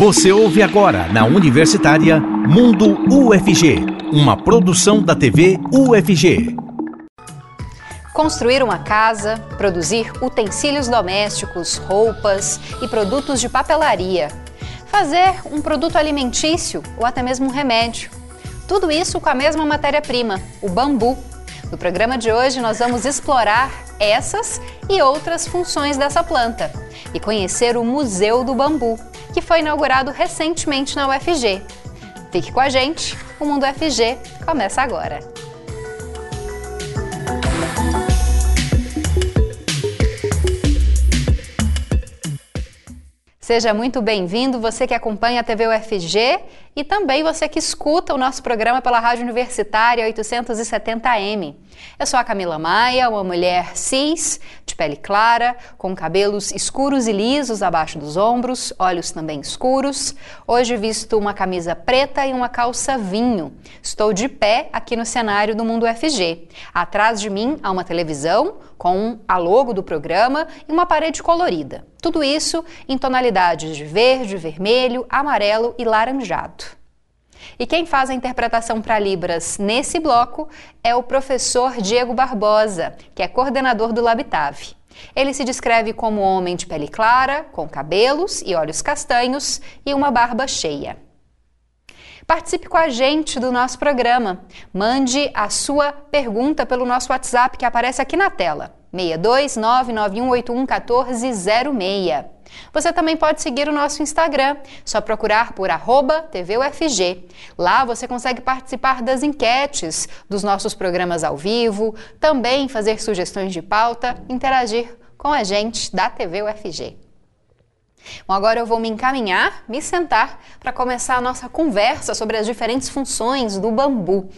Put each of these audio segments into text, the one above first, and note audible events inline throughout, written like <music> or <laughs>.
Você ouve agora na Universitária Mundo UFG, uma produção da TV UFG. Construir uma casa, produzir utensílios domésticos, roupas e produtos de papelaria. Fazer um produto alimentício ou até mesmo um remédio. Tudo isso com a mesma matéria-prima, o bambu. No programa de hoje, nós vamos explorar essas e outras funções dessa planta e conhecer o Museu do Bambu que foi inaugurado recentemente na UFG. Fique com a gente, o Mundo UFG começa agora. Seja muito bem-vindo, você que acompanha a TV UFG e também você que escuta o nosso programa pela Rádio Universitária 870M. Eu sou a Camila Maia, uma mulher cis, de pele clara, com cabelos escuros e lisos abaixo dos ombros, olhos também escuros. Hoje visto uma camisa preta e uma calça vinho. Estou de pé aqui no cenário do Mundo UFG. Atrás de mim há uma televisão com a logo do programa e uma parede colorida. Tudo isso em tonalidades de verde, vermelho, amarelo e laranjado. E quem faz a interpretação para Libras nesse bloco é o professor Diego Barbosa, que é coordenador do Labitave. Ele se descreve como homem de pele clara, com cabelos e olhos castanhos e uma barba cheia. Participe com a gente do nosso programa. Mande a sua pergunta pelo nosso WhatsApp que aparece aqui na tela. 62991811406. Você também pode seguir o nosso Instagram, só procurar por arroba TVUFG. Lá você consegue participar das enquetes dos nossos programas ao vivo, também fazer sugestões de pauta, interagir com a gente da TV UFG. Bom, agora eu vou me encaminhar, me sentar para começar a nossa conversa sobre as diferentes funções do bambu.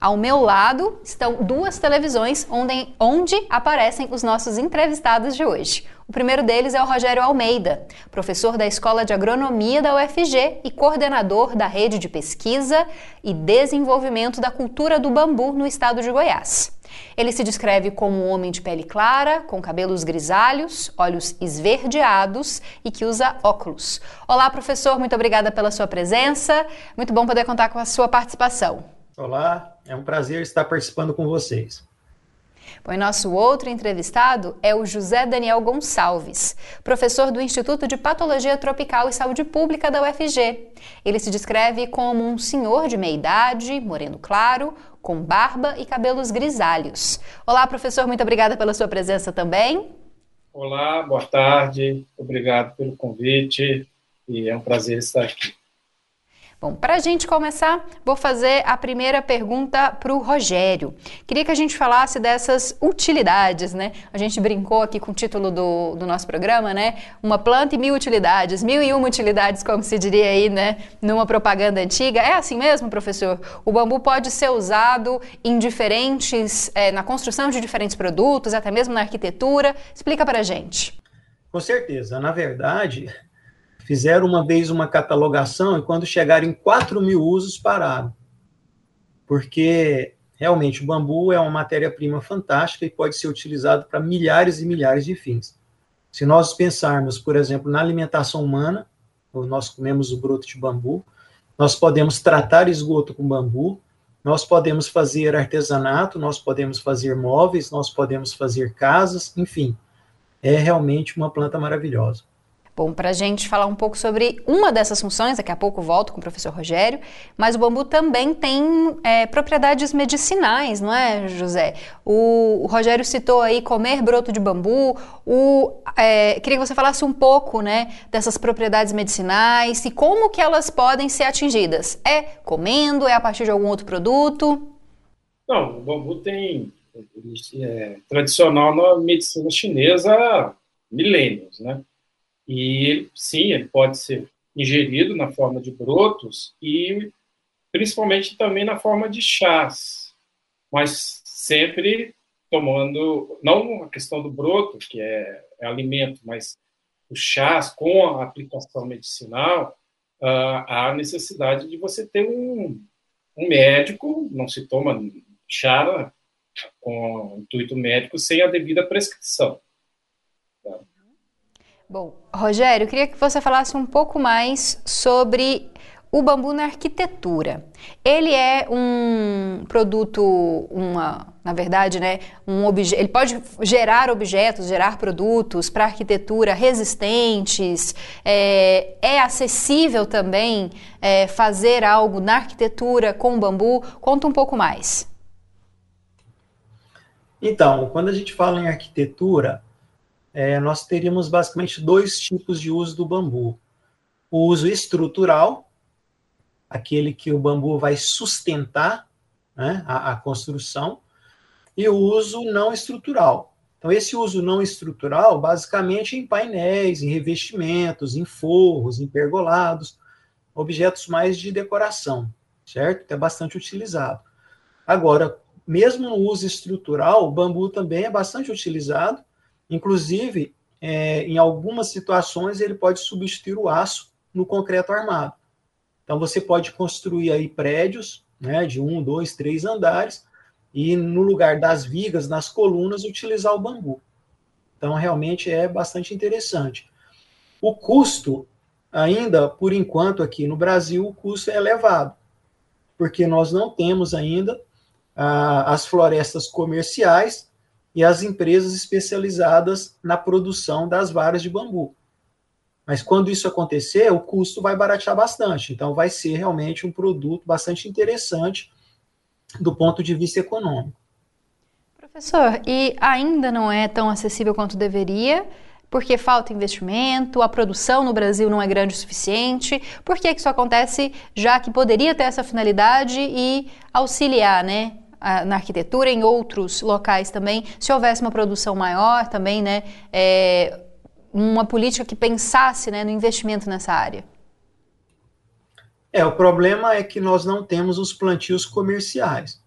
Ao meu lado estão duas televisões onde, onde, aparecem os nossos entrevistados de hoje. O primeiro deles é o Rogério Almeida, professor da Escola de Agronomia da UFG e coordenador da rede de pesquisa e desenvolvimento da cultura do bambu no estado de Goiás. Ele se descreve como um homem de pele clara, com cabelos grisalhos, olhos esverdeados e que usa óculos. Olá, professor, muito obrigada pela sua presença. Muito bom poder contar com a sua participação. Olá, é um prazer estar participando com vocês. Bom, e nosso outro entrevistado é o José Daniel Gonçalves, professor do Instituto de Patologia Tropical e Saúde Pública da UFG. Ele se descreve como um senhor de meia idade, moreno claro, com barba e cabelos grisalhos. Olá, professor, muito obrigada pela sua presença também. Olá, boa tarde, obrigado pelo convite e é um prazer estar aqui. Bom, para a gente começar, vou fazer a primeira pergunta para o Rogério. Queria que a gente falasse dessas utilidades, né? A gente brincou aqui com o título do, do nosso programa, né? Uma planta e mil utilidades, mil e uma utilidades, como se diria aí, né? Numa propaganda antiga. É assim mesmo, professor? O bambu pode ser usado em diferentes, é, na construção de diferentes produtos, até mesmo na arquitetura. Explica para a gente. Com certeza. Na verdade, Fizeram uma vez uma catalogação e quando chegaram em 4 mil usos, pararam. Porque realmente o bambu é uma matéria-prima fantástica e pode ser utilizado para milhares e milhares de fins. Se nós pensarmos, por exemplo, na alimentação humana, nós comemos o broto de bambu, nós podemos tratar esgoto com bambu, nós podemos fazer artesanato, nós podemos fazer móveis, nós podemos fazer casas, enfim, é realmente uma planta maravilhosa. Bom, para a gente falar um pouco sobre uma dessas funções, daqui a pouco volto com o professor Rogério, mas o bambu também tem é, propriedades medicinais, não é, José? O, o, Rogério citou aí comer broto de bambu, o, é, queria que você falasse um pouco né, dessas propriedades medicinais e como que elas podem ser atingidas. É comendo, é a partir de algum outro produto? Não, o bambu tem é, tradicional na medicina chinesa milênios, né? E sim, ele pode ser ingerido na forma de brotos e principalmente também na forma de chás, mas sempre tomando, não a questão do broto, que é, é alimento, mas os chás com a aplicação medicinal, uh, há necessidade de você ter um, um médico, não se toma chá com intuito médico sem a devida prescrição. Bom, Rogério, eu queria que você falasse um pouco mais sobre o bambu na arquitetura. Ele é um produto, uma, na verdade, né, um objeto. Ele pode gerar objetos, gerar produtos para arquitetura resistentes. É, é acessível também é, fazer algo na arquitetura com bambu. Conta um pouco mais. Então, quando a gente fala em arquitetura, é, nós teríamos basicamente dois tipos de uso do bambu. O uso estrutural, aquele que o bambu vai sustentar né, a, a construção, e o uso não estrutural. Então, esse uso não estrutural, basicamente em painéis, em revestimentos, em forros, em pergolados, objetos mais de decoração, certo? É bastante utilizado. Agora, mesmo no uso estrutural, o bambu também é bastante utilizado, inclusive, é, em algumas situações, ele pode substituir o aço no concreto armado. Então, você pode construir aí prédios né, de um, dois, três andares, e no lugar das vigas, nas colunas, utilizar o bambu. Então, realmente é bastante interessante. O custo, ainda, por enquanto, aqui no Brasil, o custo é elevado, porque nós não temos ainda ah, as florestas comerciais e as empresas especializadas na produção das varas de bambu. Mas quando isso acontecer, o custo vai baratear bastante. Então, vai ser realmente um produto bastante interessante do ponto de vista econômico. Professor, e ainda não é tão acessível quanto deveria? Porque falta investimento, a produção no Brasil não é grande o suficiente. Por que isso acontece, já que poderia ter essa finalidade e auxiliar, né, na arquitetura, em outros locais também, se houvesse uma produção maior também, né, é, uma política que pensasse né, no investimento nessa área? É, o problema é que nós não temos os plantios comerciais.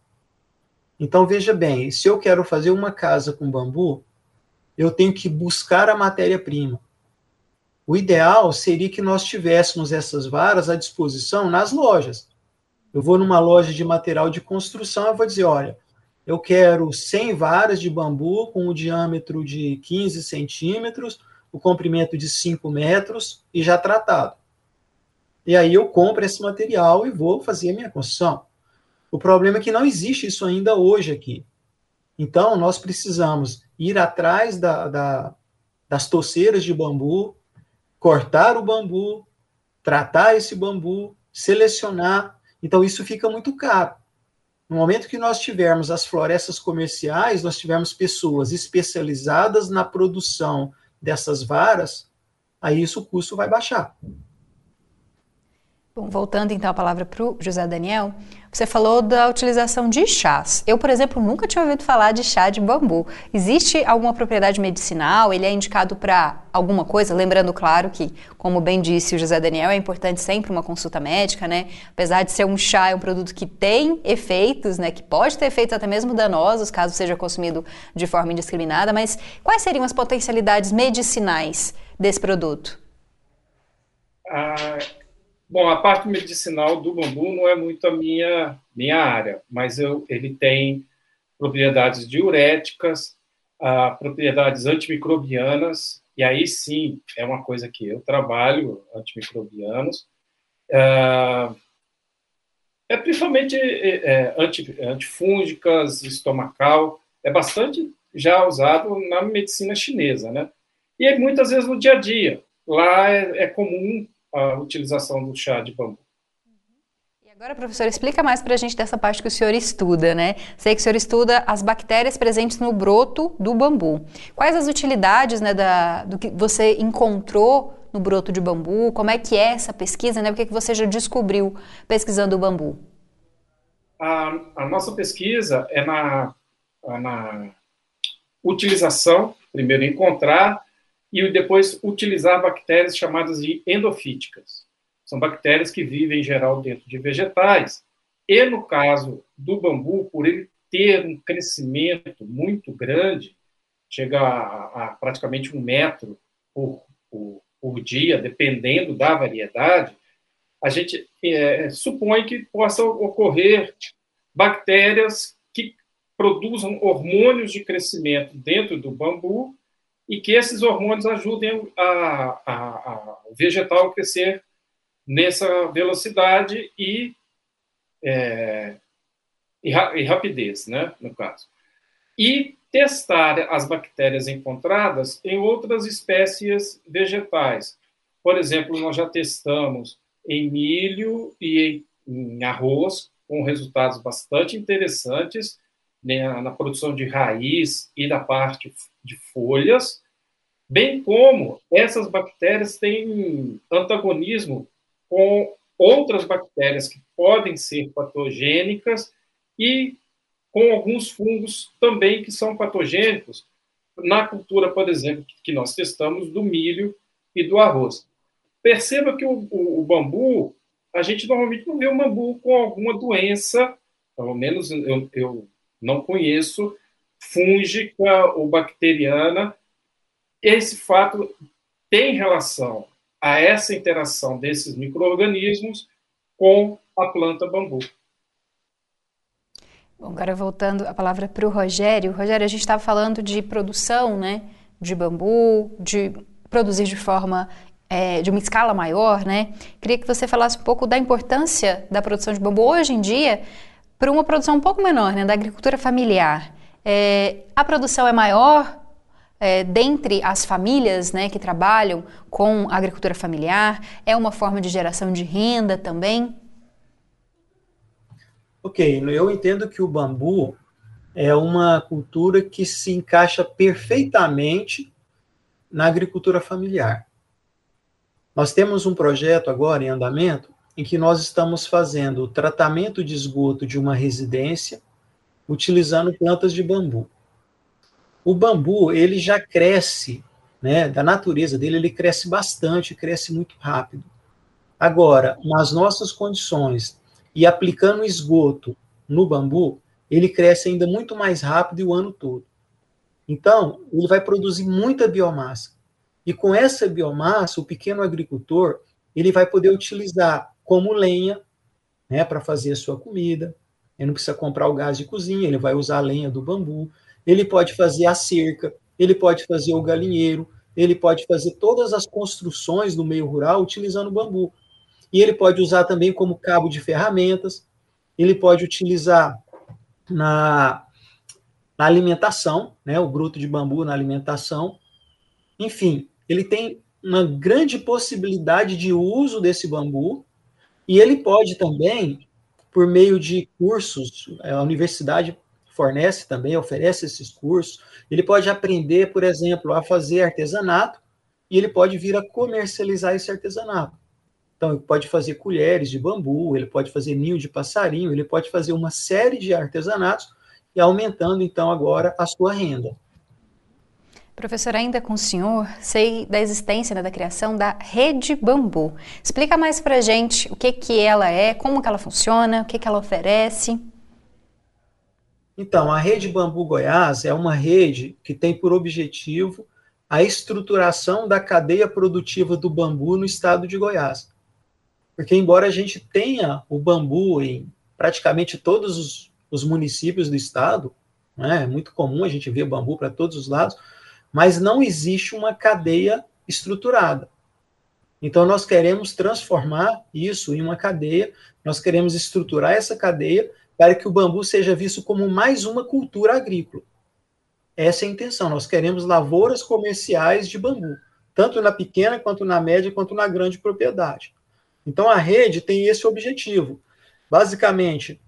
Então, veja bem, se eu quero fazer uma casa com bambu, eu tenho que buscar a matéria-prima. O ideal seria que nós tivéssemos essas varas à disposição nas lojas. Eu vou numa loja de material de construção, eu vou dizer, olha, eu quero 100 varas de bambu com um diâmetro de 15 centímetros, o comprimento de 5 metros e já tratado. E aí eu compro esse material e vou fazer a minha construção. O problema é que não existe isso ainda hoje aqui. Então, nós precisamos ir atrás da, da, das toceiras de bambu, cortar o bambu, tratar esse bambu, selecionar. Então, isso fica muito caro. No momento que nós tivermos as florestas comerciais, nós tivermos pessoas especializadas na produção dessas varas, aí isso o custo vai baixar. Bom, voltando então a palavra para o José Daniel, você falou da utilização de chás. Eu, por exemplo, nunca tinha ouvido falar de chá de bambu. Existe alguma propriedade medicinal? Ele é indicado para alguma coisa? Lembrando, claro, que, como bem disse o José Daniel, é importante sempre uma consulta médica, né? Apesar de ser um chá, é um produto que tem efeitos, né? Que pode ter efeitos até mesmo danosos, caso seja consumido de forma indiscriminada. Mas quais seriam as potencialidades medicinais desse produto? Ah Bom, a parte medicinal do bambu não é muito a minha, minha área, mas eu, ele tem propriedades diuréticas, uh, propriedades antimicrobianas, e aí sim é uma coisa que eu trabalho, antimicrobianos. Uh, é principalmente é, é, anti, antifúngicas, estomacal, é bastante já usado na medicina chinesa, né? E é muitas vezes no dia a dia. Lá é, é comum a utilização do chá de bambu. E agora, professor, explica mais para a gente dessa parte que o senhor estuda, né? Sei que o senhor estuda as bactérias presentes no broto do bambu. Quais as utilidades né, da, do que você encontrou no broto de bambu? Como é que é essa pesquisa? Né? O que, é que você já descobriu pesquisando o bambu? A, a nossa pesquisa é na, na utilização, primeiro encontrar e depois utilizar bactérias chamadas de endofíticas. São bactérias que vivem, em geral, dentro de vegetais. E, no caso do bambu, por ele ter um crescimento muito grande, chega a, a praticamente um metro por, por, por, dia, dependendo da variedade, a gente é, supõe que possa ocorrer bactérias que produzam hormônios de crescimento dentro do bambu e que esses hormônios ajudem a, a, a, vegetal a crescer nessa velocidade e, é, e, e rapidez, né, no caso. E testar as bactérias encontradas em outras espécies vegetais. Por exemplo, nós já testamos em milho e em, em arroz, com resultados bastante interessantes né, na produção de raiz e da parte de folhas, bem como essas bactérias têm antagonismo com outras bactérias que podem ser patogênicas e com alguns fungos também que são patogênicos na cultura, por exemplo, que nós testamos do milho e do arroz. Perceba que o, o, o bambu, a gente normalmente não vê o bambu com alguma doença, pelo menos eu, eu não conheço, fúngica ou bacteriana. Esse fato tem relação a essa interação desses micro-organismos com a planta bambu. Bom, agora voltando a palavra para o Rogério. Rogério, a gente estava falando de produção né, de bambu, de produzir de forma é, de uma escala maior, né? Queria que você falasse um pouco da importância da produção de bambu hoje em dia para uma produção um pouco menor, né, da agricultura familiar. É, a produção é maior é, dentre as famílias né, que trabalham com agricultura familiar? É uma forma de geração de renda também? Ok, eu entendo que o bambu é uma cultura que se encaixa perfeitamente na agricultura familiar. Nós temos um projeto agora em andamento em que nós estamos fazendo o tratamento de esgoto de uma residência utilizando plantas de bambu. O bambu, ele já cresce, né, da natureza dele, ele cresce bastante, cresce muito rápido. Agora, nas nossas condições e aplicando esgoto no bambu, ele cresce ainda muito mais rápido o ano todo. Então, ele vai produzir muita biomassa. E com essa biomassa, o pequeno agricultor, ele vai poder utilizar como lenha, né, para fazer a sua comida. Ele não precisa comprar o gás de cozinha, ele vai usar a lenha do bambu. Ele pode fazer a cerca, ele pode fazer o galinheiro, ele pode fazer todas as construções do meio rural utilizando bambu. E ele pode usar também como cabo de ferramentas, ele pode utilizar na, na alimentação, né, o bruto de bambu na alimentação. Enfim, ele tem uma grande possibilidade de uso desse bambu e ele pode também, por meio de cursos, a universidade fornece também, oferece esses cursos, ele pode aprender, por exemplo, a fazer artesanato e ele pode vir a comercializar esse artesanato. Então, ele pode fazer colheres de bambu, ele pode fazer ninho de passarinho, ele pode fazer uma série de artesanatos e aumentando, então, agora a sua renda. Professor, ainda com o senhor, sei da existência, né, da criação da Rede Bambu. Explica mais para gente o que, que ela é, como que ela funciona, o que, que ela oferece. Então, a Rede Bambu Goiás é uma rede que tem por objetivo a estruturação da cadeia produtiva do bambu no estado de Goiás. Porque, embora a gente tenha o bambu em praticamente todos os, os municípios do estado, né, é muito comum a gente ver bambu para todos os lados, mas não existe uma cadeia estruturada. Então, nós queremos transformar isso em uma cadeia, nós queremos estruturar essa cadeia para que o bambu seja visto como mais uma cultura agrícola. Essa é a intenção. Nós queremos lavouras comerciais de bambu, tanto na pequena, quanto na média, quanto na grande propriedade. Então a rede tem esse objetivo. Basicamente,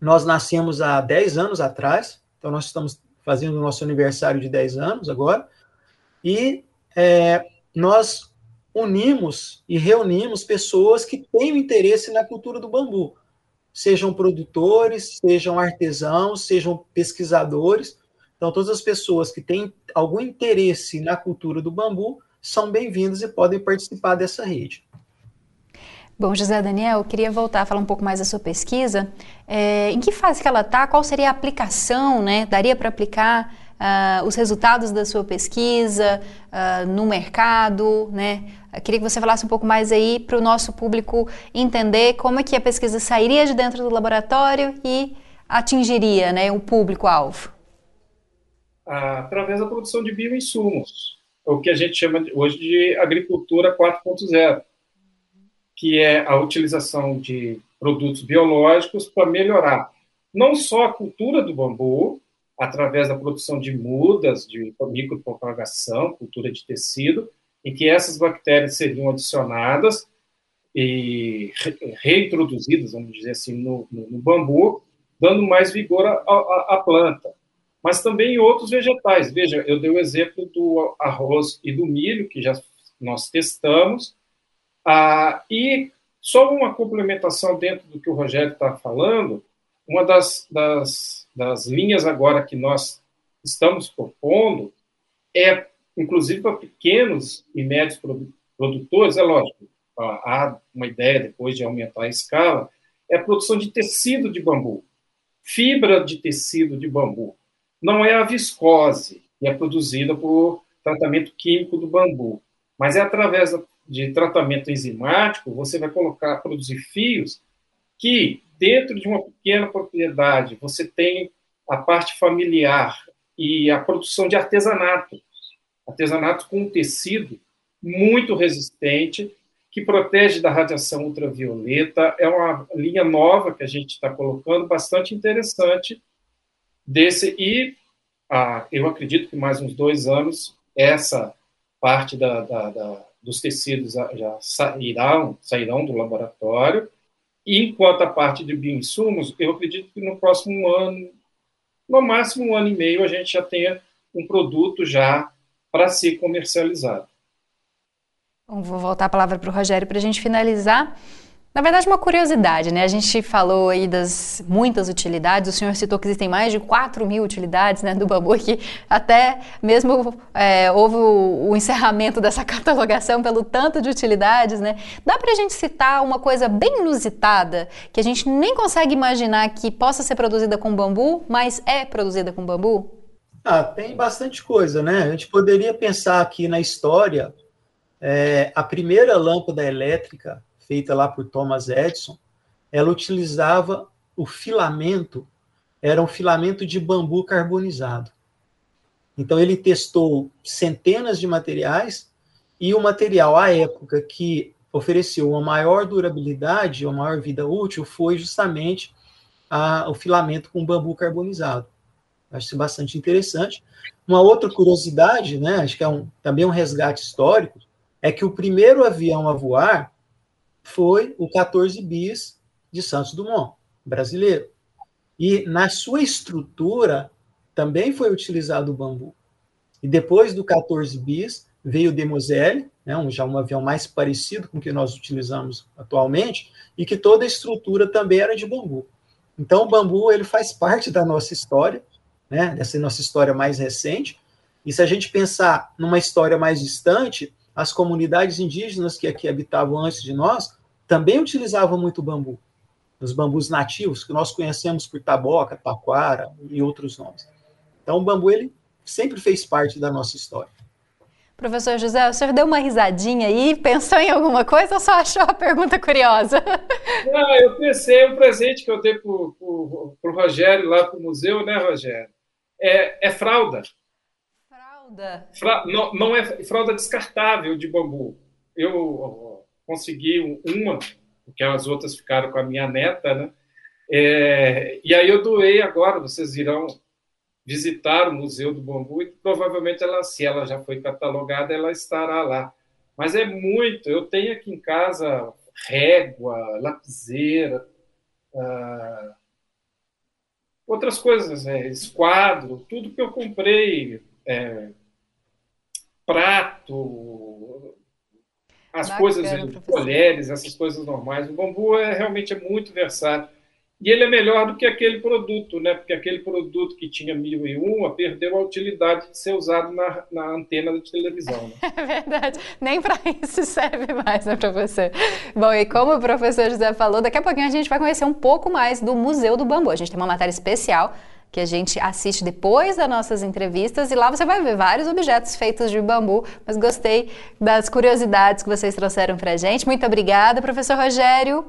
nós nascemos há 10 anos atrás, então nós estamos fazendo o nosso aniversário de 10 anos agora, e é, nós unimos e reunimos pessoas que têm interesse na cultura do bambu, sejam produtores, sejam artesãos, sejam pesquisadores. Então, todas as pessoas que têm algum interesse na cultura do bambu são bem-vindas e podem participar dessa rede. Bom, José Daniel, eu queria voltar a falar um pouco mais da sua pesquisa. É, em que fase que ela está? Qual seria a aplicação? Né? Daria para aplicar uh, os resultados da sua pesquisa uh, no mercado? Né? Eu queria que você falasse um pouco mais aí para o nosso público entender como é que a pesquisa sairia de dentro do laboratório e atingiria né, o público-alvo. através da produção de bioinsumos, o que a gente chama hoje de agricultura 4.0, que é a utilização de produtos biológicos para melhorar não só a cultura do bambu, através da produção de mudas, de micropropagação, cultura de tecido, em que essas bactérias seriam adicionadas e reintroduzidas, vamos dizer assim, no, no, no bambu, dando mais vigor à planta. Mas também em outros vegetais. Veja, eu dei o exemplo do arroz e do milho, que já nós testamos, ah, e só uma complementação dentro do que o Rogério está falando, uma das, das, das linhas agora que nós estamos propondo é, inclusive para pequenos e médios produtores, é lógico, há uma ideia depois de aumentar a escala, é a produção de tecido de bambu, fibra de tecido de bambu. Não é a viscose, que é produzida por tratamento químico do bambu, mas é através de tratamento enzimático, você vai colocar, produzir fios que dentro de uma pequena propriedade você tem a parte familiar e a produção de artesanato, artesanato com um tecido muito resistente que protege da radiação ultravioleta. É uma linha nova que a gente está colocando, bastante interessante desse e ah, eu acredito que mais uns dois anos essa parte da, da, da, dos tecidos já sairão, sairão do laboratório e enquanto a parte de bioinsumos, eu acredito que no próximo ano, no máximo um ano e meio, a gente já tenha um produto já para ser comercializado. Bom, vou voltar a palavra para o Rogério para a gente finalizar. Na verdade, uma curiosidade, né? A gente falou aí das muitas utilidades, o senhor citou que existem mais de 4 mil utilidades né, do bambu, que até mesmo é, houve o, o, encerramento dessa <laughs> catalogação pelo tanto de utilidades, né? Dá para a gente citar uma coisa bem inusitada, que a gente nem consegue imaginar que possa ser produzida com bambu, mas é produzida com bambu? Ah, tem bastante coisa, né? A gente poderia pensar aqui na história, é, a primeira lâmpada elétrica feita lá por Thomas Edison, ela utilizava o filamento, era um filamento de bambu carbonizado. Então ele testou centenas de materiais e o material à época que ofereceu uma maior durabilidade, uma maior vida útil, foi justamente a, o filamento com bambu carbonizado. Acho bastante interessante. Uma outra curiosidade, né, acho que é um, também um resgate histórico, é que o primeiro avião a voar foi o 14 bis de Santos Dumont, brasileiro. E na sua estrutura também foi utilizado o bambu. E depois do 14 bis veio o Demoselle, né, um, já um avião mais parecido com o que nós utilizamos atualmente, e que toda a estrutura também era de bambu. Então o bambu ele faz parte da nossa história, né, dessa nossa história mais recente. E se a gente pensar numa história mais distante, as comunidades indígenas que aqui habitavam antes de nós também utilizavam muito bambu, os bambus nativos, que nós conhecemos por taboca, taquara e outros nomes. Então, o bambu ele sempre fez parte da nossa história. Professor José, o senhor deu uma risadinha aí, pensou em alguma coisa ou só achou a pergunta curiosa? <laughs> Não, eu pensei, um presente que eu dei para o Rogério lá para o museu, né, Rogério? É, é fralda. Fralda? Fra, não, não é fralda descartável de bambu. Eu consegui uma, porque as outras ficaram com a minha neta, né? É, e aí eu doei agora, vocês irão visitar o Museu do Bambu e provavelmente ela, se ela já foi catalogada, ela estará lá. Mas é muito, eu tenho aqui em casa régua, lapiseira, ah, outras coisas, é, esquadro, tudo que eu comprei, é, prato, as Bacana, coisas de colheres, essas coisas normais. O bambu é realmente é muito versátil. E ele é melhor do que aquele produto, né? Porque aquele produto que tinha mil e uma perdeu a utilidade de ser usado na, na antena de televisão. Né? <laughs> É verdade. Nem para isso serve mais, né, professor? Bom, e como o professor José falou, daqui a pouquinho a gente vai conhecer um pouco mais do Museu do Bambu. A gente tem uma matéria especial que a gente assiste depois das nossas entrevistas e lá você vai ver vários objetos feitos de bambu, mas gostei das curiosidades que vocês trouxeram para a gente. Muito obrigada, professor Rogério.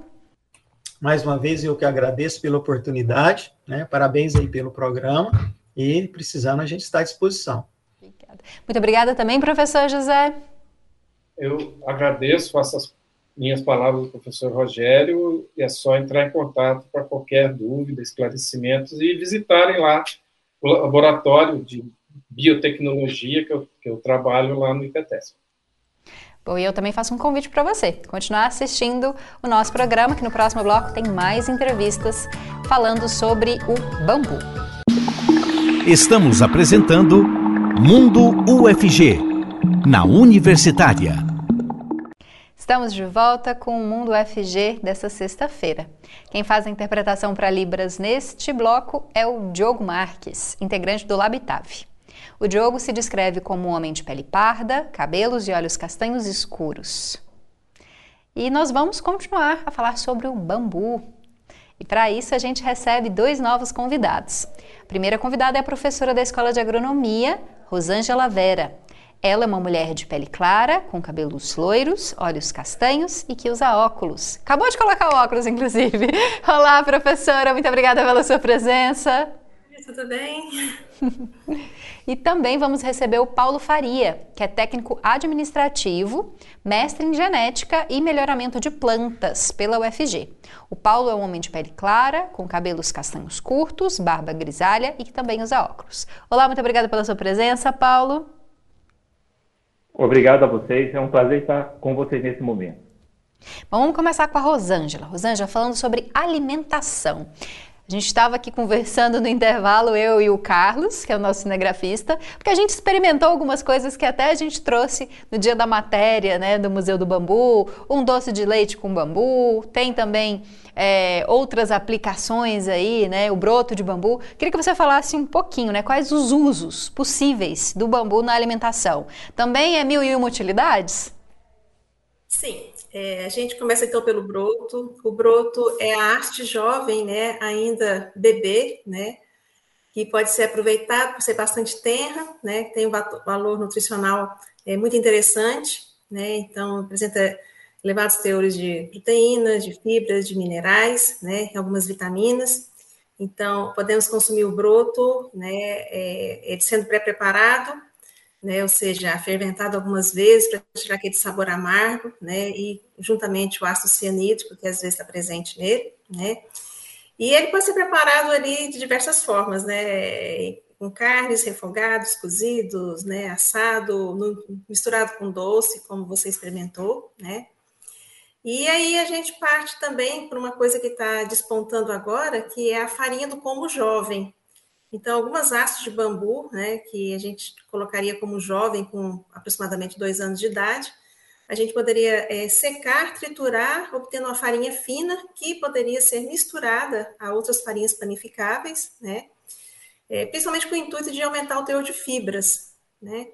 Mais uma vez eu que agradeço pela oportunidade, né? Parabéns aí pelo programa e precisando a gente está à disposição. Muito obrigada também, professor José. Eu agradeço, faço as minhas palavras do professor Rogério, e é só entrar em contato para qualquer dúvida, esclarecimentos e visitarem lá o laboratório de biotecnologia que eu, que eu trabalho lá no IPTESP. Bom, e eu também faço um convite para você continuar assistindo o nosso programa, que no próximo bloco tem mais entrevistas falando sobre o bambu. Estamos apresentando Mundo UFG, na Universitária. Estamos de volta com o Mundo UFG dessa sexta-feira. Quem faz a interpretação para Libras neste bloco é o Diogo Marques, integrante do Labitave. O Diogo se descreve como um homem de pele parda, cabelos e olhos castanhos escuros. E nós vamos continuar a falar sobre o bambu. E para isso a gente recebe dois novos convidados. A primeira convidada é a professora da Escola de Agronomia, Rosângela Vera. Ela é uma mulher de pele clara, com cabelos loiros, olhos castanhos e que usa óculos. Acabou de colocar óculos, inclusive. <laughs> Olá, professora, muito obrigada pela sua presença. Tudo bem? <laughs> e também vamos receber o Paulo Faria, que é técnico administrativo, mestre em genética e melhoramento de plantas pela UFG. O Paulo é um homem de pele clara, com cabelos castanhos curtos, barba grisalha e que também usa óculos. Olá, muito obrigada pela sua presença, Paulo. Obrigado a vocês, é um prazer estar com vocês nesse momento. Bom, vamos começar com a Rosângela. Rosângela, falando sobre alimentação. A gente estava aqui conversando no intervalo, eu e o Carlos, que é o nosso cinegrafista, porque a gente experimentou algumas coisas que até a gente trouxe no dia da matéria, né, do Museu do Bambu, um doce de leite com bambu, tem também é, outras aplicações aí, né, o broto de bambu. Queria que você falasse um pouquinho, né, quais os usos possíveis do bambu na alimentação. Também é mil e uma utilidades? Sim, é, a gente começa então pelo broto. O broto é a arte jovem, né, ainda bebê, né, que pode ser aproveitado por ser bastante terra, né, tem um valor nutricional é, muito interessante, né, então apresenta elevados teores de proteínas, de fibras, de minerais, né, algumas vitaminas. Então, podemos consumir o broto, né, é, ele sendo pré-preparado, né, ou seja, fermentado algumas vezes para tirar aquele sabor amargo, né, e juntamente o ácido cianídrico, que às vezes está presente nele, né, e ele pode ser preparado ali de diversas formas, né, com carnes, refogados, cozidos, né, assado, no, misturado com doce, como você experimentou, né, e aí a gente parte também para uma coisa que está despontando agora, que é a farinha do pombo jovem. Então, algumas hastes de bambu, né, que a gente colocaria como jovem com aproximadamente dois anos de idade, a gente poderia é, secar, triturar, obtendo uma farinha fina que poderia ser misturada a outras farinhas panificáveis, né, é, principalmente com o intuito de aumentar o teor de fibras, né.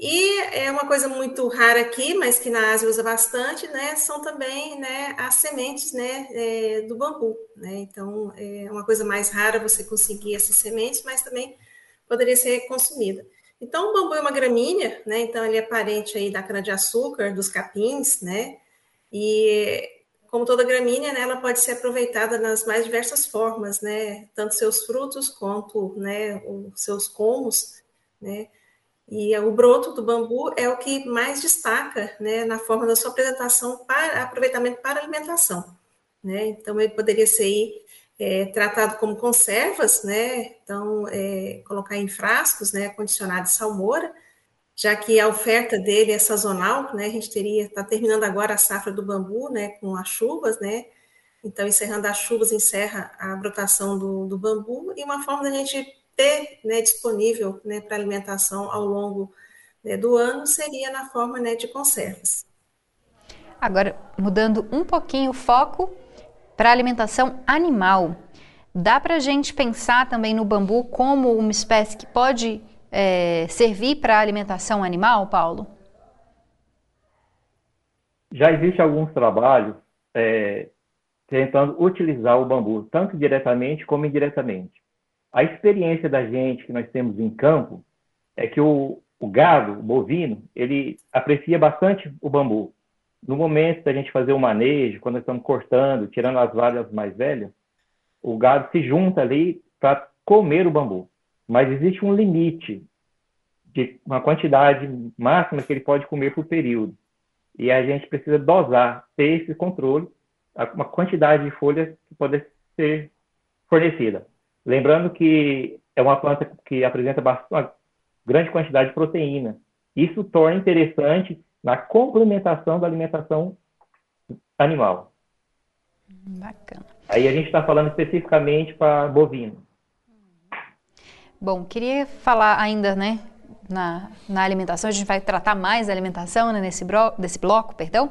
E é uma coisa muito rara aqui, mas que na Ásia usa bastante, né? São também né, as sementes né, é, do bambu. Né? Então, é uma coisa mais rara você conseguir essas sementes, mas também poderia ser consumida. Então, o bambu é uma gramínea, né? Então, ele é parente aí da cana-de-açúcar, dos capins, né? E, como toda gramínea, né, ela pode ser aproveitada nas mais diversas formas, né? Tanto seus frutos quanto né, os seus comos, né? E o broto do bambu é o que mais destaca né, na forma da sua apresentação para aproveitamento para alimentação. Né? Então, ele poderia ser é, tratado como conservas, né? então, é, colocar em frascos, né, condicionado de salmoura, já que a oferta dele é sazonal, né? a gente teria, está terminando agora a safra do bambu, né, com as chuvas, né? então, encerrando as chuvas, encerra a brotação do, do bambu, e uma forma da gente ter né, disponível né, para alimentação ao longo né, do ano seria na forma né, de conservas. Agora, mudando um pouquinho o foco para alimentação animal. Dá para a gente pensar também no bambu como uma espécie que pode é, servir para alimentação animal, Paulo? Já existem alguns trabalhos é, tentando utilizar o bambu, tanto diretamente como indiretamente. A experiência da gente que nós temos em campo é que o, o gado, o bovino, ele aprecia bastante o bambu. No momento da gente fazer o manejo, quando nós estamos cortando, tirando as varas mais velhas, o gado se junta ali para comer o bambu. mas existe um limite de uma quantidade máxima que ele pode comer por período. E a gente precisa dosar, ter esse controle, uma quantidade de folhas que pode ser fornecida. Lembrando que é uma planta que apresenta uma grande quantidade de proteína. Isso torna interessante na complementação da alimentação animal. Bacana. Aí a gente está falando especificamente para bovino. Bom, queria falar ainda, né, na, na alimentação, a gente vai tratar mais da alimentação né, nesse, bro, desse bloco, perdão.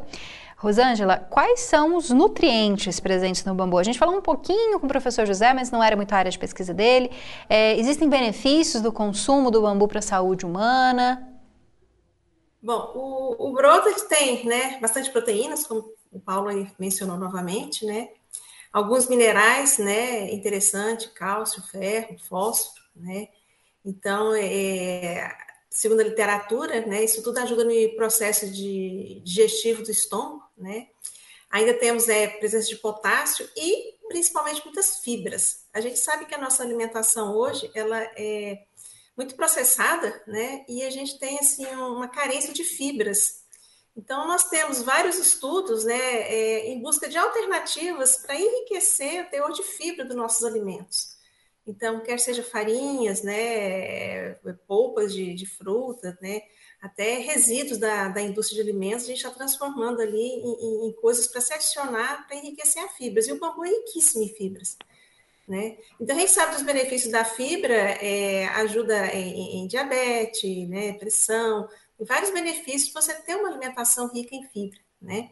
Rosângela, quais são os nutrientes presentes no bambu? A gente falou um pouquinho com o professor José, mas não era muito a área de pesquisa dele. É, existem benefícios do consumo do bambu para a saúde humana? Bom, o, o broto tem né, bastante proteínas, como o Paulo mencionou novamente, né? Alguns minerais, né? Interessante, cálcio, ferro, fósforo, né? Então, é, segundo a literatura, né, isso tudo ajuda no processo de digestivo do estômago, né? Ainda temos é, presença de potássio e principalmente muitas fibras. A gente sabe que a nossa alimentação hoje ela é muito processada, né? E a gente tem assim uma carência de fibras. Então nós temos vários estudos, né, é, em busca de alternativas para enriquecer o teor de fibra dos nossos alimentos. Então, quer seja farinhas, né, polpas de, de fruta, né, até resíduos da, da indústria de alimentos, a gente está transformando ali em, em coisas para se adicionar, para enriquecer a fibras. E o bambu é riquíssimo em fibras. Né? Então, a gente sabe dos benefícios da fibra, é, ajuda em, em, diabetes, né, pressão, vários benefícios você ter uma alimentação rica em fibra. Né?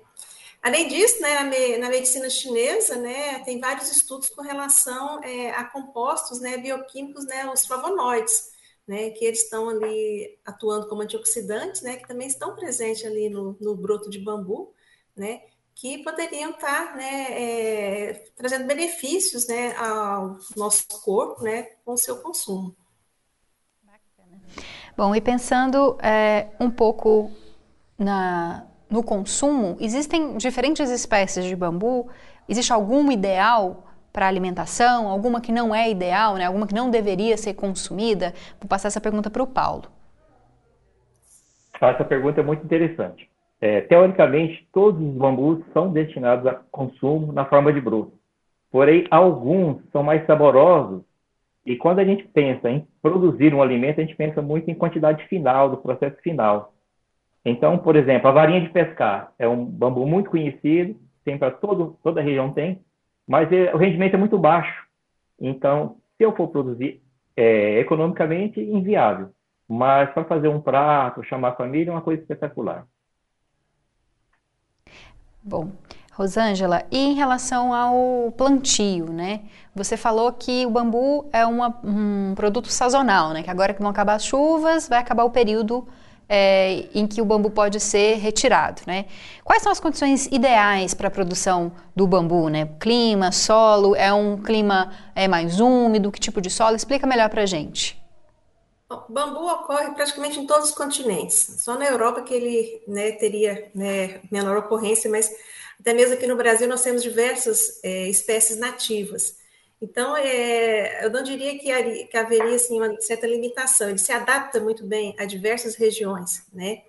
Além disso, né, na medicina chinesa, né, tem vários estudos com relação é, a compostos né, bioquímicos, né, os flavonoides, né, que eles estão ali atuando como antioxidantes, né, que também estão presentes ali no, no broto de bambu, né, que poderiam estar né, é, trazendo benefícios né, ao nosso corpo né, com o seu consumo. Bom, e pensando é, um pouco na, no consumo, existem diferentes espécies de bambu? Existe algum ideal para alimentação? Alguma que não é ideal, né? alguma que não deveria ser consumida? Vou passar essa pergunta para o Paulo. Essa pergunta é muito interessante. É, teoricamente, todos os bambus são destinados a consumo na forma de broto. Porém, alguns são mais saborosos e quando a gente pensa em produzir um alimento, a gente pensa muito em quantidade final, do processo final. Então, por exemplo, a varinha de pescar é um bambu muito conhecido, tem para toda a região tem, mas é, o rendimento é muito baixo. Então, se eu for produzir é, economicamente, inviável. Mas para fazer um prato, chamar a família, é uma coisa espetacular. Bom, Rosângela, e em relação ao plantio, né? Você falou que o bambu é uma, um produto sazonal, né? Que agora que vão acabar as chuvas, vai acabar o período é, em que o bambu pode ser retirado, né? Quais são as condições ideais para a produção do bambu, né? Clima, solo, é um clima é, mais úmido, que tipo de solo? Explica melhor para a gente. O bambu ocorre praticamente em todos os continentes. Só na Europa que ele né, teria né, menor ocorrência, mas até mesmo aqui no Brasil nós temos diversas é, espécies nativas. Então, é, eu não diria que, que haveria assim, uma certa limitação, ele se adapta muito bem a diversas regiões, né?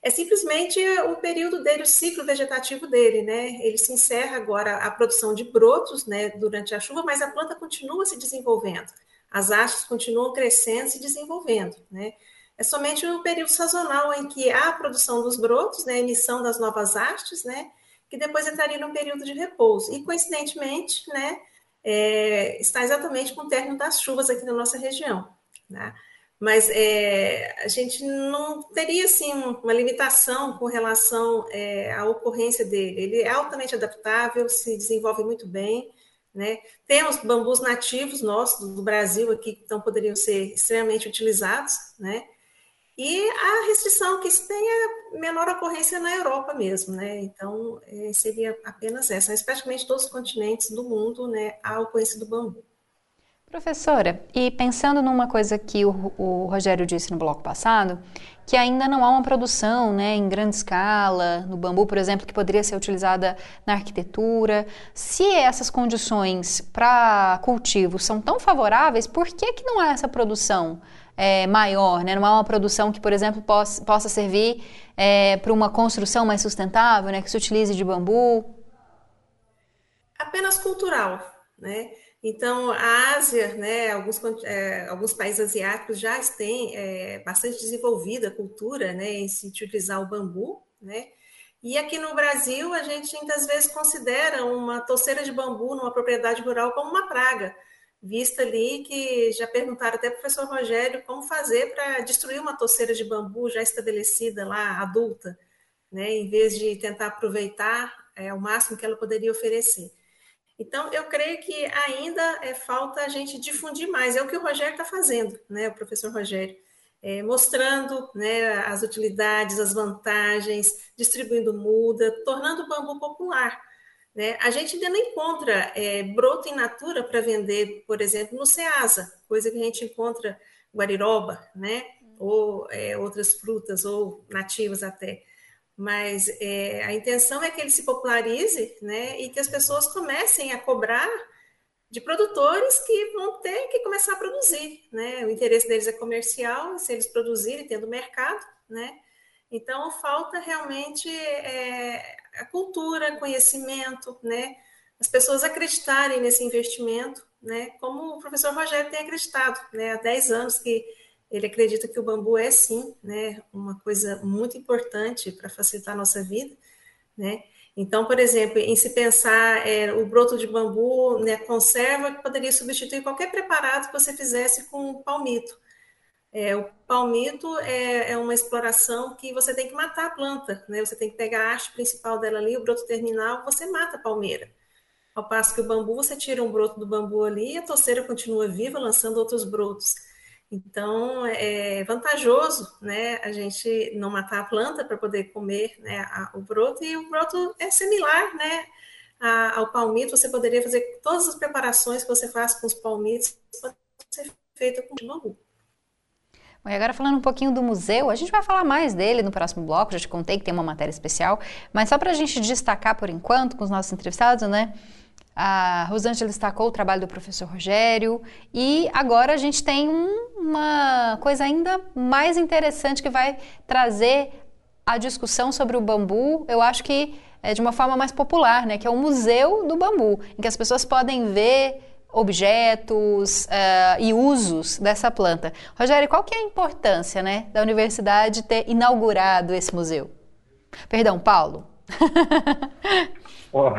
É simplesmente o período dele, o ciclo vegetativo dele, né? Ele se encerra agora a produção de brotos, né, durante a chuva, mas a planta continua se desenvolvendo. As hastes continuam crescendo, se desenvolvendo, né? É somente o período sazonal em que há a produção dos brotos, né, a emissão das novas hastes, né, que depois entraria num período de repouso. E coincidentemente, né, é, está exatamente com o término das chuvas aqui na nossa região. Né? Mas é, a gente não teria assim, uma limitação com relação é, à ocorrência dele. Ele é altamente adaptável, se desenvolve muito bem. Né? Temos bambus nativos nossos do Brasil aqui que então poderiam ser extremamente utilizados. Né? E a restrição que se tem é menor ocorrência na Europa mesmo, né? Então, é, seria apenas essa. Mas praticamente todos os continentes do mundo, né, a ocorrência do bambu. Professora, e pensando numa coisa que o, o, Rogério disse no bloco passado, que ainda não há uma produção né, em grande escala, no bambu, por exemplo, que poderia ser utilizada na arquitetura. Se essas condições para cultivo são tão favoráveis, por que, que não há essa produção é, maior? Né? Não há uma produção que, por exemplo, possa, possa servir é, para uma construção mais sustentável, né, que se utilize de bambu? Apenas cultural, né? Então, a Ásia, né, alguns, é, alguns países asiáticos já têm é, bastante desenvolvida a cultura né, em se utilizar o bambu, né? E aqui no Brasil, a gente muitas vezes considera uma toceira de bambu numa propriedade rural como uma praga, vista ali que já perguntaram até para o professor Rogério como fazer para destruir uma toceira de bambu já estabelecida lá, adulta, né, em vez de tentar aproveitar é, o máximo que ela poderia oferecer. Então, eu creio que ainda é, falta a gente difundir mais. É o que o Rogério está fazendo, né, o professor Rogério, é, mostrando né, as utilidades, as vantagens, distribuindo muda, tornando o bambu popular. Né? A gente ainda não encontra é, broto in natura para vender, por exemplo, no Ceasa, coisa que a gente encontra guariroba, né? ou é, outras frutas, ou nativas até mas é, a intenção é que ele se popularize né, e que as pessoas comecem a cobrar de produtores que vão ter que começar a produzir. Né? O interesse deles é comercial, se eles produzirem, tendo mercado. Né? Então, falta realmente é, a cultura, conhecimento, né? as pessoas acreditarem nesse investimento, né? como o professor Rogério tem acreditado né? há 10 anos que ele acredita que o bambu é sim, né, uma coisa muito importante para facilitar a nossa vida, né? Então, por exemplo, em se pensar é, o broto de bambu, né, conserva, que poderia substituir qualquer preparado que você fizesse com palmito. É, o palmito é, é, uma exploração que você tem que matar a planta, né? Você tem que pegar a haste principal dela ali, o broto terminal, você mata a palmeira. Ao passo que o bambu, você tira um broto do bambu ali e a toceira continua viva, lançando outros brotos. Então, é vantajoso né, a gente não matar a planta para poder comer né, a, o broto, e o broto é similar né, a, ao palmito. Você poderia fazer todas as preparações que você faz com os palmitos, pode ser feita com bambu. Bom, e agora falando um pouquinho do museu, a gente vai falar mais dele no próximo bloco, já te contei que tem uma matéria especial, mas só para a gente destacar por enquanto com os nossos entrevistados, né? A Rosângela destacou o trabalho do professor Rogério e agora a gente tem um, uma coisa ainda mais interessante que vai trazer a discussão sobre o bambu, eu acho que é de uma forma mais popular, né? Que é o Museu do Bambu, em que as pessoas podem ver objetos uh, e usos dessa planta. Rogério, qual que é a importância, né, da universidade ter inaugurado esse museu? Perdão, Paulo. <laughs> Oh,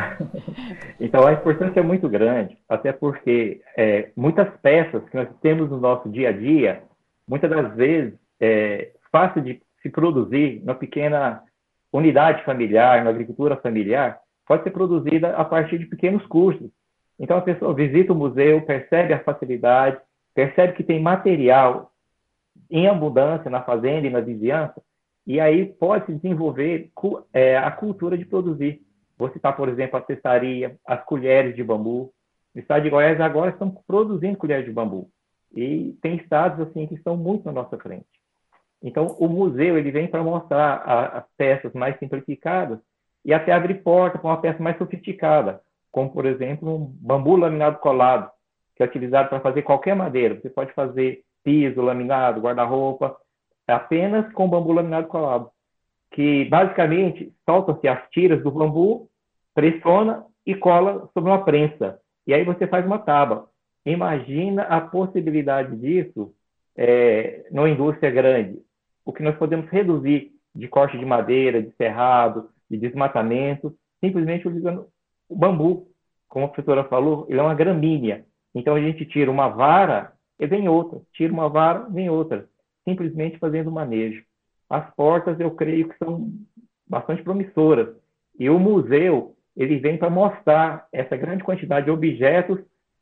então a importância é muito grande, até porque é, muitas peças que nós temos no nosso dia a dia, muitas das vezes é fácil de se produzir na pequena unidade familiar, na agricultura familiar, pode ser produzida a partir de pequenos cursos. Então a pessoa visita o museu, percebe a facilidade, percebe que tem material em abundância na fazenda e na vizinhança, e aí pode se desenvolver é, a cultura de produzir. Vou citar, por exemplo, a cestaria, as colheres de bambu. No estado de Goiás agora estão produzindo colheres de bambu. E tem estados assim que estão muito na nossa frente. Então, o museu ele vem para mostrar a, as peças mais simplificadas e até abrir porta para uma peça mais sofisticada, como, por exemplo, um bambu laminado colado, que é utilizado para fazer qualquer madeira. Você pode fazer piso laminado, guarda-roupa, apenas com bambu laminado colado que basicamente soltam-se as tiras do bambu, pressiona e cola sobre uma prensa. E aí você faz uma tábua. Imagina a possibilidade disso é, numa indústria grande. O que nós podemos reduzir de corte de madeira, de cerrado, de desmatamento, simplesmente utilizando o bambu. Como a professora falou, ele é uma gramínea. Então a gente tira uma vara e vem outra, tira uma vara, vem outra, simplesmente fazendo manejo as portas eu creio que são bastante promissoras. E o museu, ele vem para mostrar essa grande quantidade de objetos,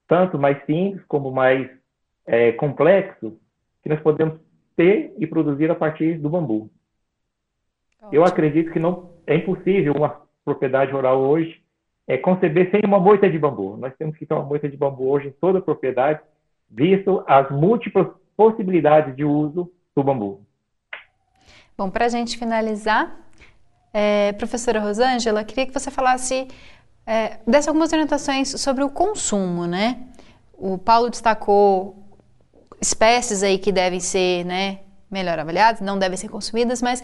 tanto mais simples como mais é, complexos, que nós podemos ter e produzir a partir do bambu. Eu acredito que não é impossível uma propriedade rural hoje é, conceber sem uma moita de bambu. Nós temos que ter uma moita de bambu hoje em toda a propriedade, visto as múltiplas possibilidades de uso do bambu. Bom, para a gente finalizar, é, professora Rosângela, queria que você falasse, é, desse algumas orientações sobre o consumo, né? O Paulo destacou espécies aí que devem ser, né, melhor avaliadas, não devem ser consumidas, mas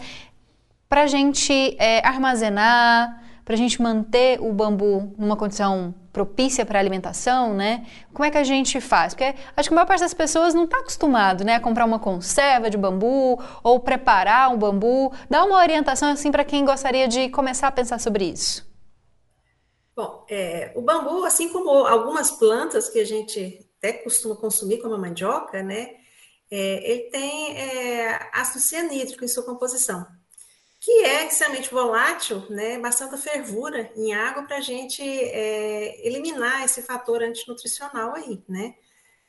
para a gente é, armazenar, para a gente manter o bambu numa condição propícia para alimentação, né? Como é que a gente faz? Porque acho que a maior parte das pessoas não está acostumado, né, a comprar uma conserva de bambu ou preparar um bambu. Dá uma orientação assim para quem gostaria de começar a pensar sobre isso. Bom, é, o bambu, assim como algumas plantas que a gente até costuma consumir, como a mandioca, né? É, ele tem é, ácido cianídrico em sua composição, que é extremamente volátil, né? Bastante fervura em água para a gente é, eliminar esse fator antinutricional aí, né?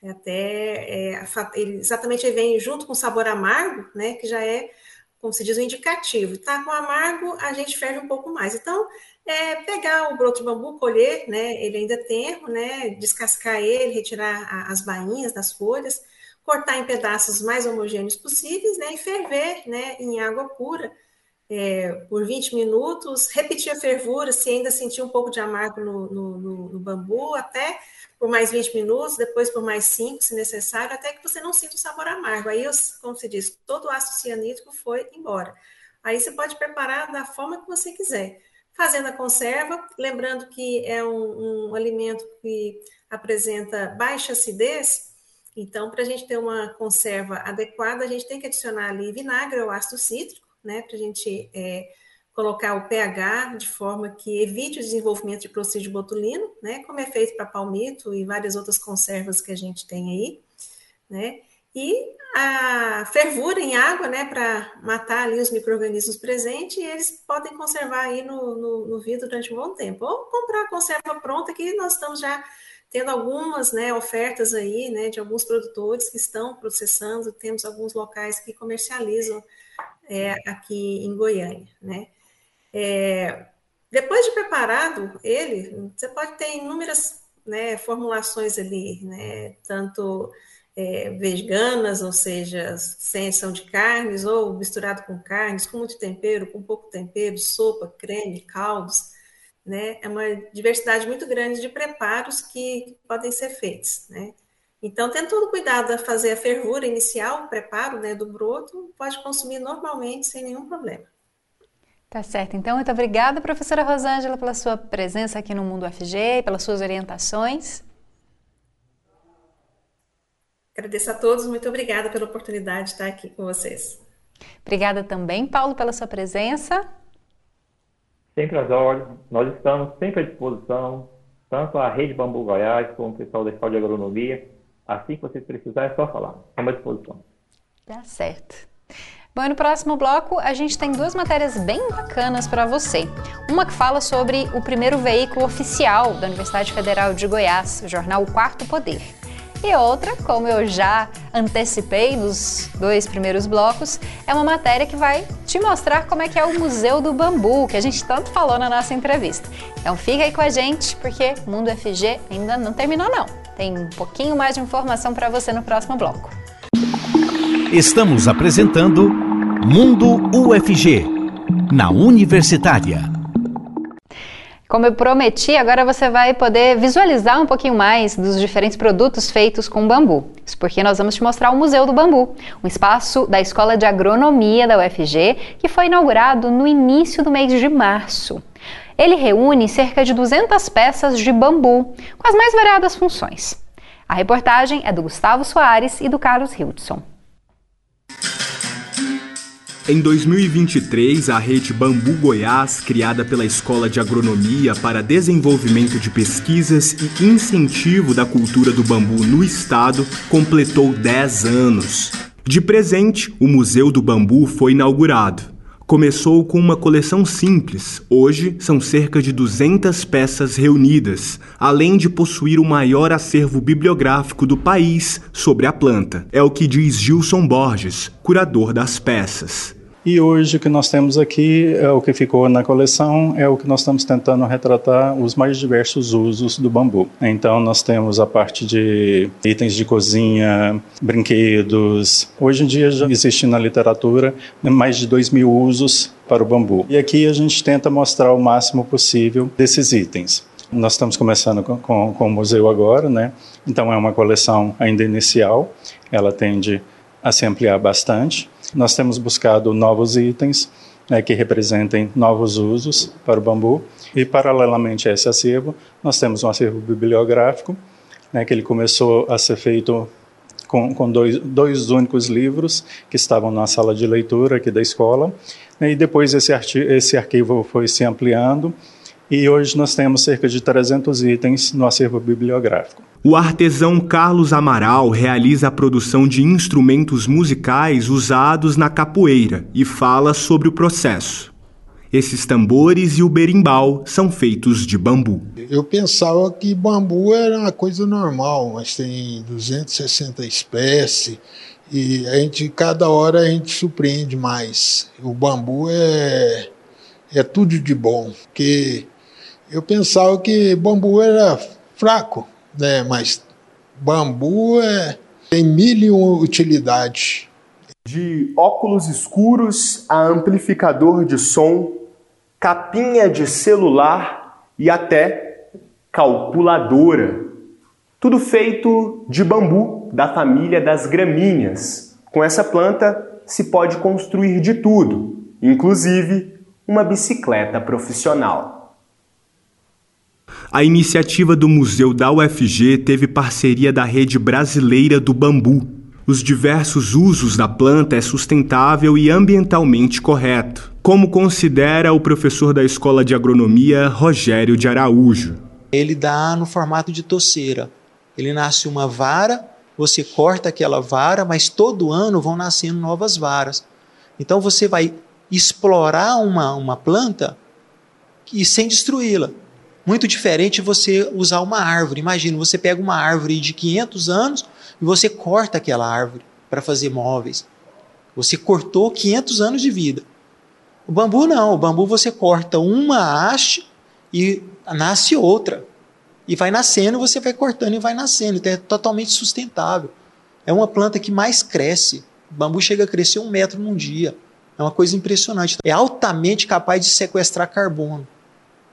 É até é, ele, exatamente ele vem junto com o sabor amargo, né? Que já é, como se diz, o indicativo. Tá com amargo, a gente ferve um pouco mais. Então, é pegar o broto de bambu, colher, né, ele ainda tenro, né, descascar ele, retirar as bainhas das folhas, cortar em pedaços mais homogêneos possíveis, né, e ferver, né, em água pura é, por 20 minutos, repetir a fervura, se ainda sentir um pouco de amargo no, no, no, no bambu, até por mais 20 minutos, depois por mais 5, se necessário, até que você não sinta o sabor amargo. Aí, como se diz, todo o ácido cianídrico foi embora. Aí você pode preparar da forma que você quiser fazendo a conserva, lembrando que é um, um alimento que apresenta baixa acidez, então, para a gente ter uma conserva adequada, a gente tem que adicionar ali vinagre ou ácido cítrico, né, para a gente é, colocar o pH de forma que evite o desenvolvimento de procídio botulino, né, como é feito para palmito e várias outras conservas que a gente tem aí, né, e a fervura em água, né, para matar ali os micro-organismos presentes, e eles podem conservar aí no, no, no, vidro durante um bom tempo. Ou comprar conserva pronta, que nós estamos já tendo algumas né, ofertas aí, né, de alguns produtores que estão processando, temos alguns locais que comercializam é, aqui em Goiânia, né. É, depois de preparado ele, você pode ter inúmeras né, formulações ali, né, tanto é, veganas, ou seja, sem ação de carnes, ou misturado com carnes, com muito tempero, com pouco tempero, sopa, creme, caldos, né? É uma diversidade muito grande de preparos que podem ser feitos, né? Então, tendo todo cuidado a fazer a fervura inicial, o preparo né, do broto, pode consumir normalmente sem nenhum problema. Tá certo. Então, muito obrigada, professora Rosângela, pela sua presença aqui no Mundo FG, pelas suas orientações. Agradeço a todos, muito obrigada pela oportunidade de estar aqui com vocês. Obrigada também, Paulo, pela sua presença. Sempre às ordens, nós estamos sempre à disposição, tanto a Rede Bambu Goiás como o pessoal da Escola de Agronomia. Assim que vocês precisarem, é só falar. Estamos à disposição. Tá certo. Bom, no próximo bloco a gente tem duas matérias bem bacanas para você. Uma que fala sobre o primeiro veículo oficial da Universidade Federal de Goiás, o jornal O Quarto Poder. E outra, como eu já antecipei nos dois primeiros blocos, é uma matéria que vai te mostrar como é que é o Museu do Bambu, que a gente tanto falou na nossa entrevista. Então fica aí com a gente, porque Mundo FG ainda não terminou não. Tem um pouquinho mais de informação para você no próximo bloco. Estamos apresentando Mundo UFG, na Universitária. Como eu prometi, agora você vai poder visualizar um pouquinho mais dos diferentes produtos feitos com bambu. Isso porque nós vamos te mostrar o Museu do Bambu, um espaço da Escola de Agronomia da UFG que foi inaugurado no início do mês de março. Ele reúne cerca de 200 peças de bambu, com as mais variadas funções. A reportagem é do Gustavo Soares e do Carlos Hildson. Em 2023, a rede Bambu Goiás, criada pela Escola de Agronomia para desenvolvimento de pesquisas e incentivo da cultura do bambu no estado, completou 10 anos. De presente, o Museu do Bambu foi inaugurado. Começou com uma coleção simples. Hoje são cerca de 200 peças reunidas, além de possuir o maior acervo bibliográfico do país sobre a planta. É o que diz Gilson Borges, curador das peças. E hoje o que nós temos aqui, é o que ficou na coleção, é o que nós estamos tentando retratar os mais diversos usos do bambu. Então nós temos a parte de itens de cozinha, brinquedos. Hoje em dia já existe na literatura mais de dois mil usos para o bambu. E aqui a gente tenta mostrar o máximo possível desses itens. Nós estamos começando com, com, com o museu agora, né? Então é uma coleção ainda inicial. Ela tende a se ampliar bastante. Nós temos buscado novos itens né, que representem novos usos para o bambu. E, paralelamente a esse acervo, nós temos um acervo bibliográfico, né, que ele começou a ser feito com, com dois, dois, únicos livros que estavam na sala de leitura aqui da escola. E depois esse, esse arquivo foi se ampliando e hoje nós temos cerca de 300 itens no acervo bibliográfico. O artesão Carlos Amaral realiza a produção de instrumentos musicais usados na capoeira e fala sobre o processo. Esses tambores e o berimbau são feitos de bambu. Eu pensava que bambu era uma coisa normal, mas tem 260 espécies e a gente cada hora a gente surpreende mais. O bambu é é tudo de bom, porque eu pensava que bambu era fraco, né? Mas bambu é, tem mil e uma utilidades. De óculos escuros a amplificador de som, capinha de celular e até calculadora. Tudo feito de bambu da família das gramíneas. Com essa planta se pode construir de tudo, inclusive uma bicicleta profissional. A iniciativa do Museu da UFG teve parceria da Rede Brasileira do Bambu. Os diversos usos da planta é sustentável e ambientalmente correto, como considera o professor da Escola de Agronomia Rogério de Araújo. Ele dá no formato de toceira. Ele nasce uma vara, você corta aquela vara, mas todo ano vão nascendo novas varas. Então você vai explorar uma, uma planta e sem destruí-la. Muito diferente você usar uma árvore. Imagina, você pega uma árvore de 500 anos e você corta aquela árvore para fazer móveis. Você cortou 500 anos de vida. O bambu não, o bambu você corta uma haste e nasce outra. E vai nascendo, você vai cortando e vai nascendo. Então é totalmente sustentável. É uma planta que mais cresce. O bambu chega a crescer um metro num dia. É uma coisa impressionante. É altamente capaz de sequestrar carbono.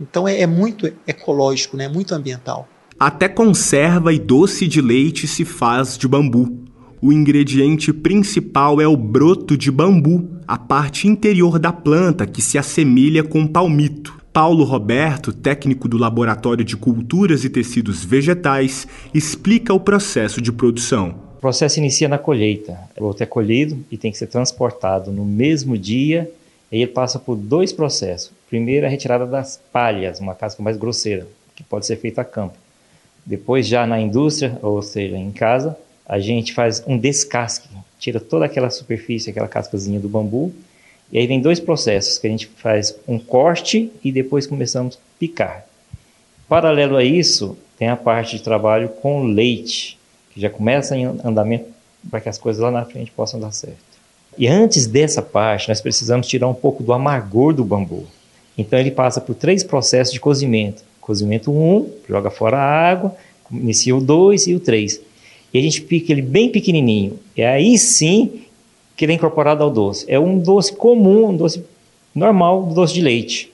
Então é, é muito ecológico, né? muito ambiental. Até conserva e doce de leite se faz de bambu. O ingrediente principal é o broto de bambu, a parte interior da planta que se assemelha com palmito. Paulo Roberto, técnico do Laboratório de Culturas e Tecidos Vegetais, explica o processo de produção. O processo inicia na colheita. O broto é colhido e tem que ser transportado no mesmo dia e ele passa por dois processos. Primeiro, a retirada das palhas, uma casca mais grosseira, que pode ser feita a campo. Depois, já na indústria, ou seja, em casa, a gente faz um descasque, tira toda aquela superfície, aquela cascazinha do bambu, e aí vem dois processos, que a gente faz um corte e depois começamos a picar. Paralelo a isso, tem a parte de trabalho com leite, que já começa em andamento para que as coisas lá na frente possam dar certo. E antes dessa parte, nós precisamos tirar um pouco do amargor do bambu. Então ele passa por três processos de cozimento. Cozimento 1, um, joga fora a água, inicia o 2 e o 3. E a gente pica ele bem pequenininho. E aí sim que ele é incorporado ao doce. É um doce comum, um doce normal, doce de leite.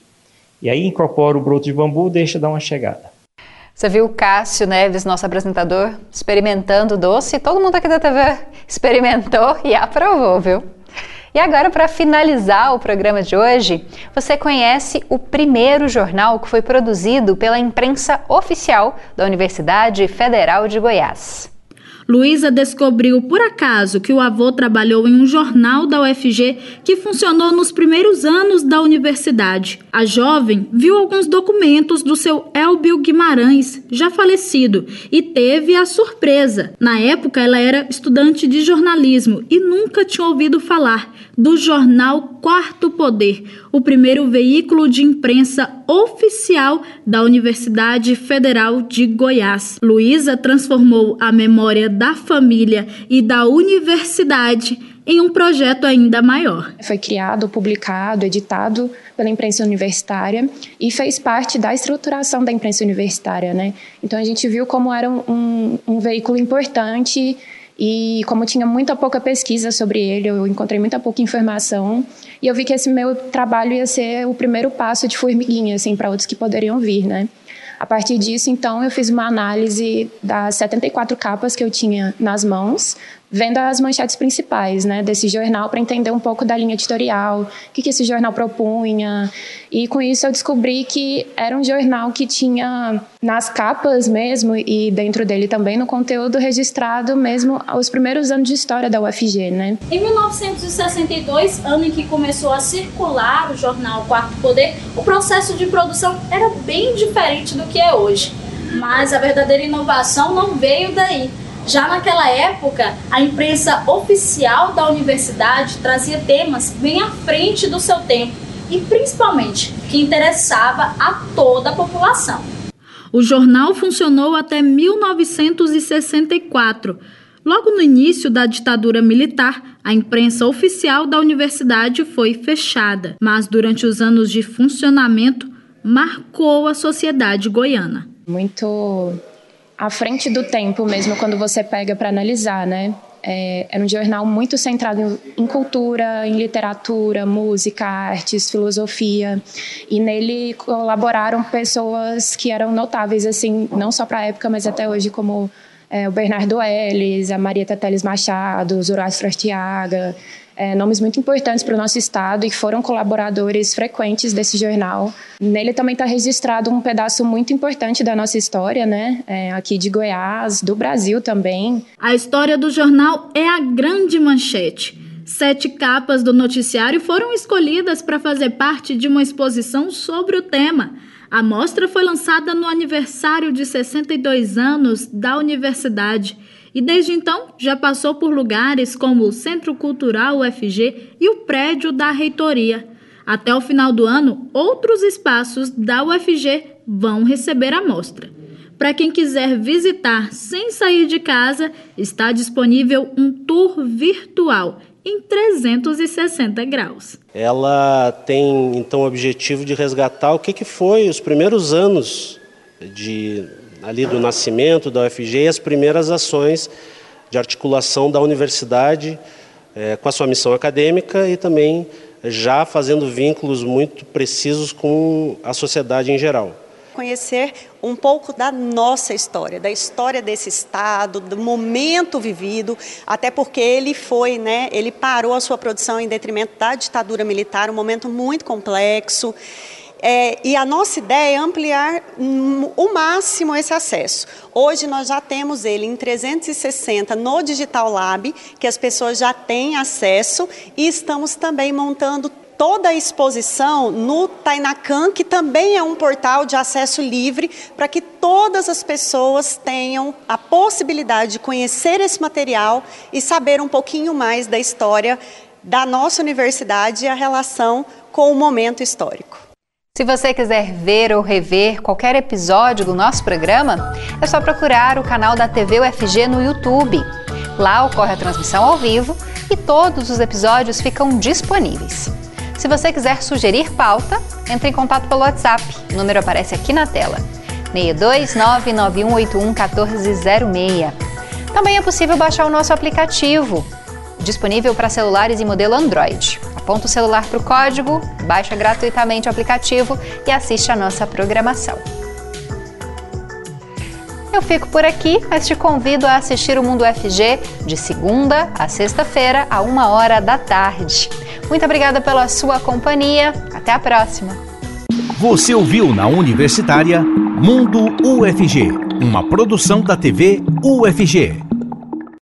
E aí incorpora o broto de bambu, deixa dar uma chegada. Você viu o Cássio Neves, nosso apresentador, experimentando o doce. Todo mundo aqui da TV experimentou e aprovou, viu? E agora, para finalizar o programa de hoje, você conhece o primeiro jornal que foi produzido pela imprensa oficial da Universidade Federal de Goiás. Luísa descobriu por acaso que o avô trabalhou em um jornal da UFG que funcionou nos primeiros anos da universidade. A jovem viu alguns documentos do seu Elbio Guimarães, já falecido, e teve a surpresa. Na época, ela era estudante de jornalismo e nunca tinha ouvido falar do jornal Quarto Poder, o primeiro veículo de imprensa oficial da Universidade Federal de Goiás. Luísa transformou a memória da família e da universidade em um projeto ainda maior. Foi criado, publicado, editado pela imprensa universitária e fez parte da estruturação da imprensa universitária, né? Então a gente viu como era um, um veículo importante e como tinha muita pouca pesquisa sobre ele, eu encontrei muita pouca informação e eu vi que esse meu trabalho ia ser o primeiro passo de formiguinha, assim, para outros que poderiam vir, né? A partir disso, então, eu fiz uma análise das 74 capas que eu tinha nas mãos, vendo as manchetes principais né, desse jornal para entender um pouco da linha editorial, o que, que esse jornal propunha. E com isso eu descobri que era um jornal que tinha nas capas mesmo e dentro dele também no conteúdo registrado mesmo os primeiros anos de história da UFG. Né? Em 1962, ano em que começou a circular o jornal Quarto Poder, o processo de produção era bem diferente do que é hoje. Mas a verdadeira inovação não veio daí já naquela época, a imprensa oficial da universidade trazia temas bem à frente do seu tempo e principalmente que interessava a toda a população. O jornal funcionou até 1964. Logo no início da ditadura militar, a imprensa oficial da universidade foi fechada, mas durante os anos de funcionamento marcou a sociedade goiana. Muito à frente do tempo mesmo quando você pega para analisar, né? É, era um jornal muito centrado em cultura, em literatura, música, artes, filosofia. E nele colaboraram pessoas que eram notáveis, assim, não só para a época, mas até hoje, como é, o Bernardo Ellis, a Marieta Teles Machado, o Zoroastro Artiaga, é, nomes muito importantes para o nosso estado e foram colaboradores frequentes desse jornal. Nele também está registrado um pedaço muito importante da nossa história, né? É, aqui de Goiás, do Brasil também. A história do jornal é a grande manchete. Sete capas do noticiário foram escolhidas para fazer parte de uma exposição sobre o tema. A mostra foi lançada no aniversário de 62 anos da universidade e desde então já passou por lugares como o Centro Cultural UFG e o prédio da reitoria. Até o final do ano, outros espaços da UFG vão receber a mostra. Para quem quiser visitar sem sair de casa, está disponível um tour virtual em 360 graus. Ela tem então o objetivo de resgatar o que, que foi os primeiros anos de ali do nascimento da UFG e as primeiras ações de articulação da universidade é, com a sua missão acadêmica e também já fazendo vínculos muito precisos com a sociedade em geral. Conhecer um pouco da nossa história, da história desse estado, do momento vivido, até porque ele foi, né, ele parou a sua produção em detrimento da ditadura militar, um momento muito complexo. É, e a nossa ideia é ampliar o máximo esse acesso. Hoje nós já temos ele em 360 no Digital Lab, que as pessoas já têm acesso, e estamos também montando toda a exposição no Tainacan, que também é um portal de acesso livre, para que todas as pessoas tenham a possibilidade de conhecer esse material e saber um pouquinho mais da história da nossa universidade e a relação com o momento histórico. Se você quiser ver ou rever qualquer episódio do nosso programa, é só procurar o canal da TV UFG no YouTube. Lá ocorre a transmissão ao vivo e todos os episódios ficam disponíveis. Se você quiser sugerir pauta, entre em contato pelo WhatsApp. O número aparece aqui na tela. 62991811406. Também é possível baixar o nosso aplicativo, disponível para celulares e modelo Android aponta o celular para o código, baixa gratuitamente o aplicativo e assiste a nossa programação. Eu fico por aqui, mas te convido a assistir o Mundo FG de segunda a sexta-feira, a uma hora da tarde. Muito obrigada pela sua companhia. Até a próxima. Você ouviu na Universitária Mundo UFG, uma produção da TV UFG.